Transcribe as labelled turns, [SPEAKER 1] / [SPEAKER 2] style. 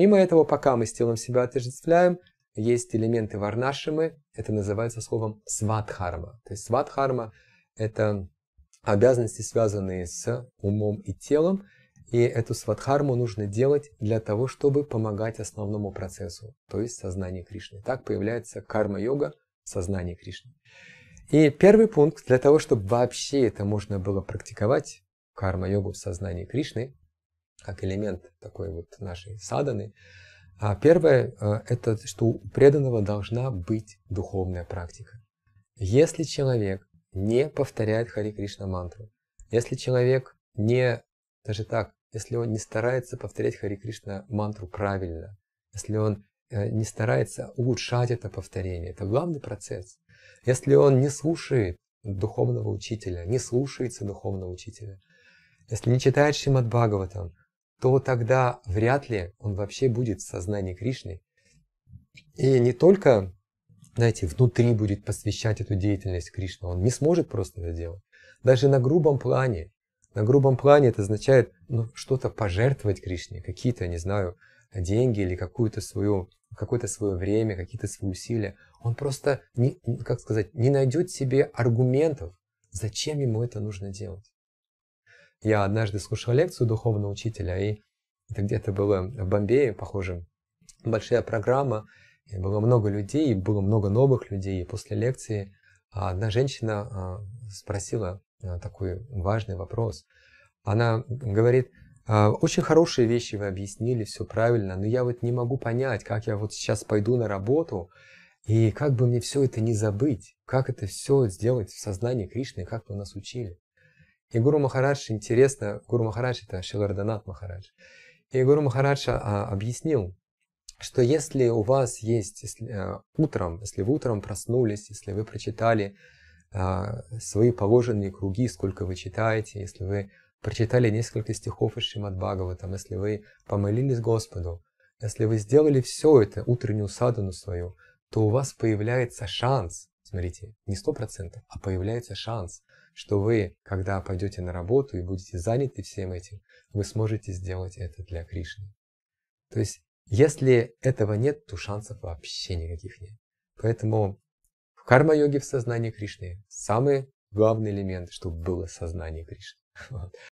[SPEAKER 1] Мимо этого, пока мы с телом себя отождествляем, есть элементы варнашимы, это называется словом сватхарма. То есть сватхарма – это обязанности, связанные с умом и телом, и эту сватхарму нужно делать для того, чтобы помогать основному процессу, то есть сознанию Кришны. Так появляется карма-йога в сознании Кришны. И первый пункт для того, чтобы вообще это можно было практиковать, карма-йогу в сознании Кришны, как элемент такой вот нашей саданы, а первое, э, это что у преданного должна быть духовная практика. Если человек не повторяет Хари Кришна мантру, если человек не, даже так, если он не старается повторять Хари Кришна мантру правильно, если он э, не старается улучшать это повторение, это главный процесс. Если он не слушает духовного учителя, не слушается духовного учителя, если не читает Шримад Бхагаватам, то тогда вряд ли он вообще будет в сознании Кришны. И не только, знаете, внутри будет посвящать эту деятельность Кришне, он не сможет просто это делать. Даже на грубом плане. На грубом плане это означает ну, что-то пожертвовать Кришне, какие-то, не знаю, деньги или какую-то свою, какое-то свое время, какие-то свои усилия. Он просто, не, как сказать, не найдет себе аргументов, зачем ему это нужно делать. Я однажды слушал лекцию духовного учителя, и это где-то было в Бомбее, похоже, большая программа, и было много людей, и было много новых людей. И после лекции одна женщина а, спросила а, такой важный вопрос. Она говорит, «А, очень хорошие вещи вы объяснили, все правильно, но я вот не могу понять, как я вот сейчас пойду на работу, и как бы мне все это не забыть, как это все сделать в сознании Кришны, как вы нас учили. И Гуру Махарадж, интересно, Гуру Махарадж это Шиларданат Махарадж. И Гуру Махарадж а, объяснил, что если у вас есть если, а, утром, если вы утром проснулись, если вы прочитали а, свои положенные круги, сколько вы читаете, если вы прочитали несколько стихов из Шримад Бхагаватам, если вы помолились Господу, если вы сделали все это, утреннюю садану свою, то у вас появляется шанс, смотрите, не сто процентов, а появляется шанс что вы, когда пойдете на работу и будете заняты всем этим, вы сможете сделать это для Кришны. То есть, если этого нет, то шансов вообще никаких нет. Поэтому в карма-йоге в сознании Кришны самый главный элемент, чтобы было сознание Кришны.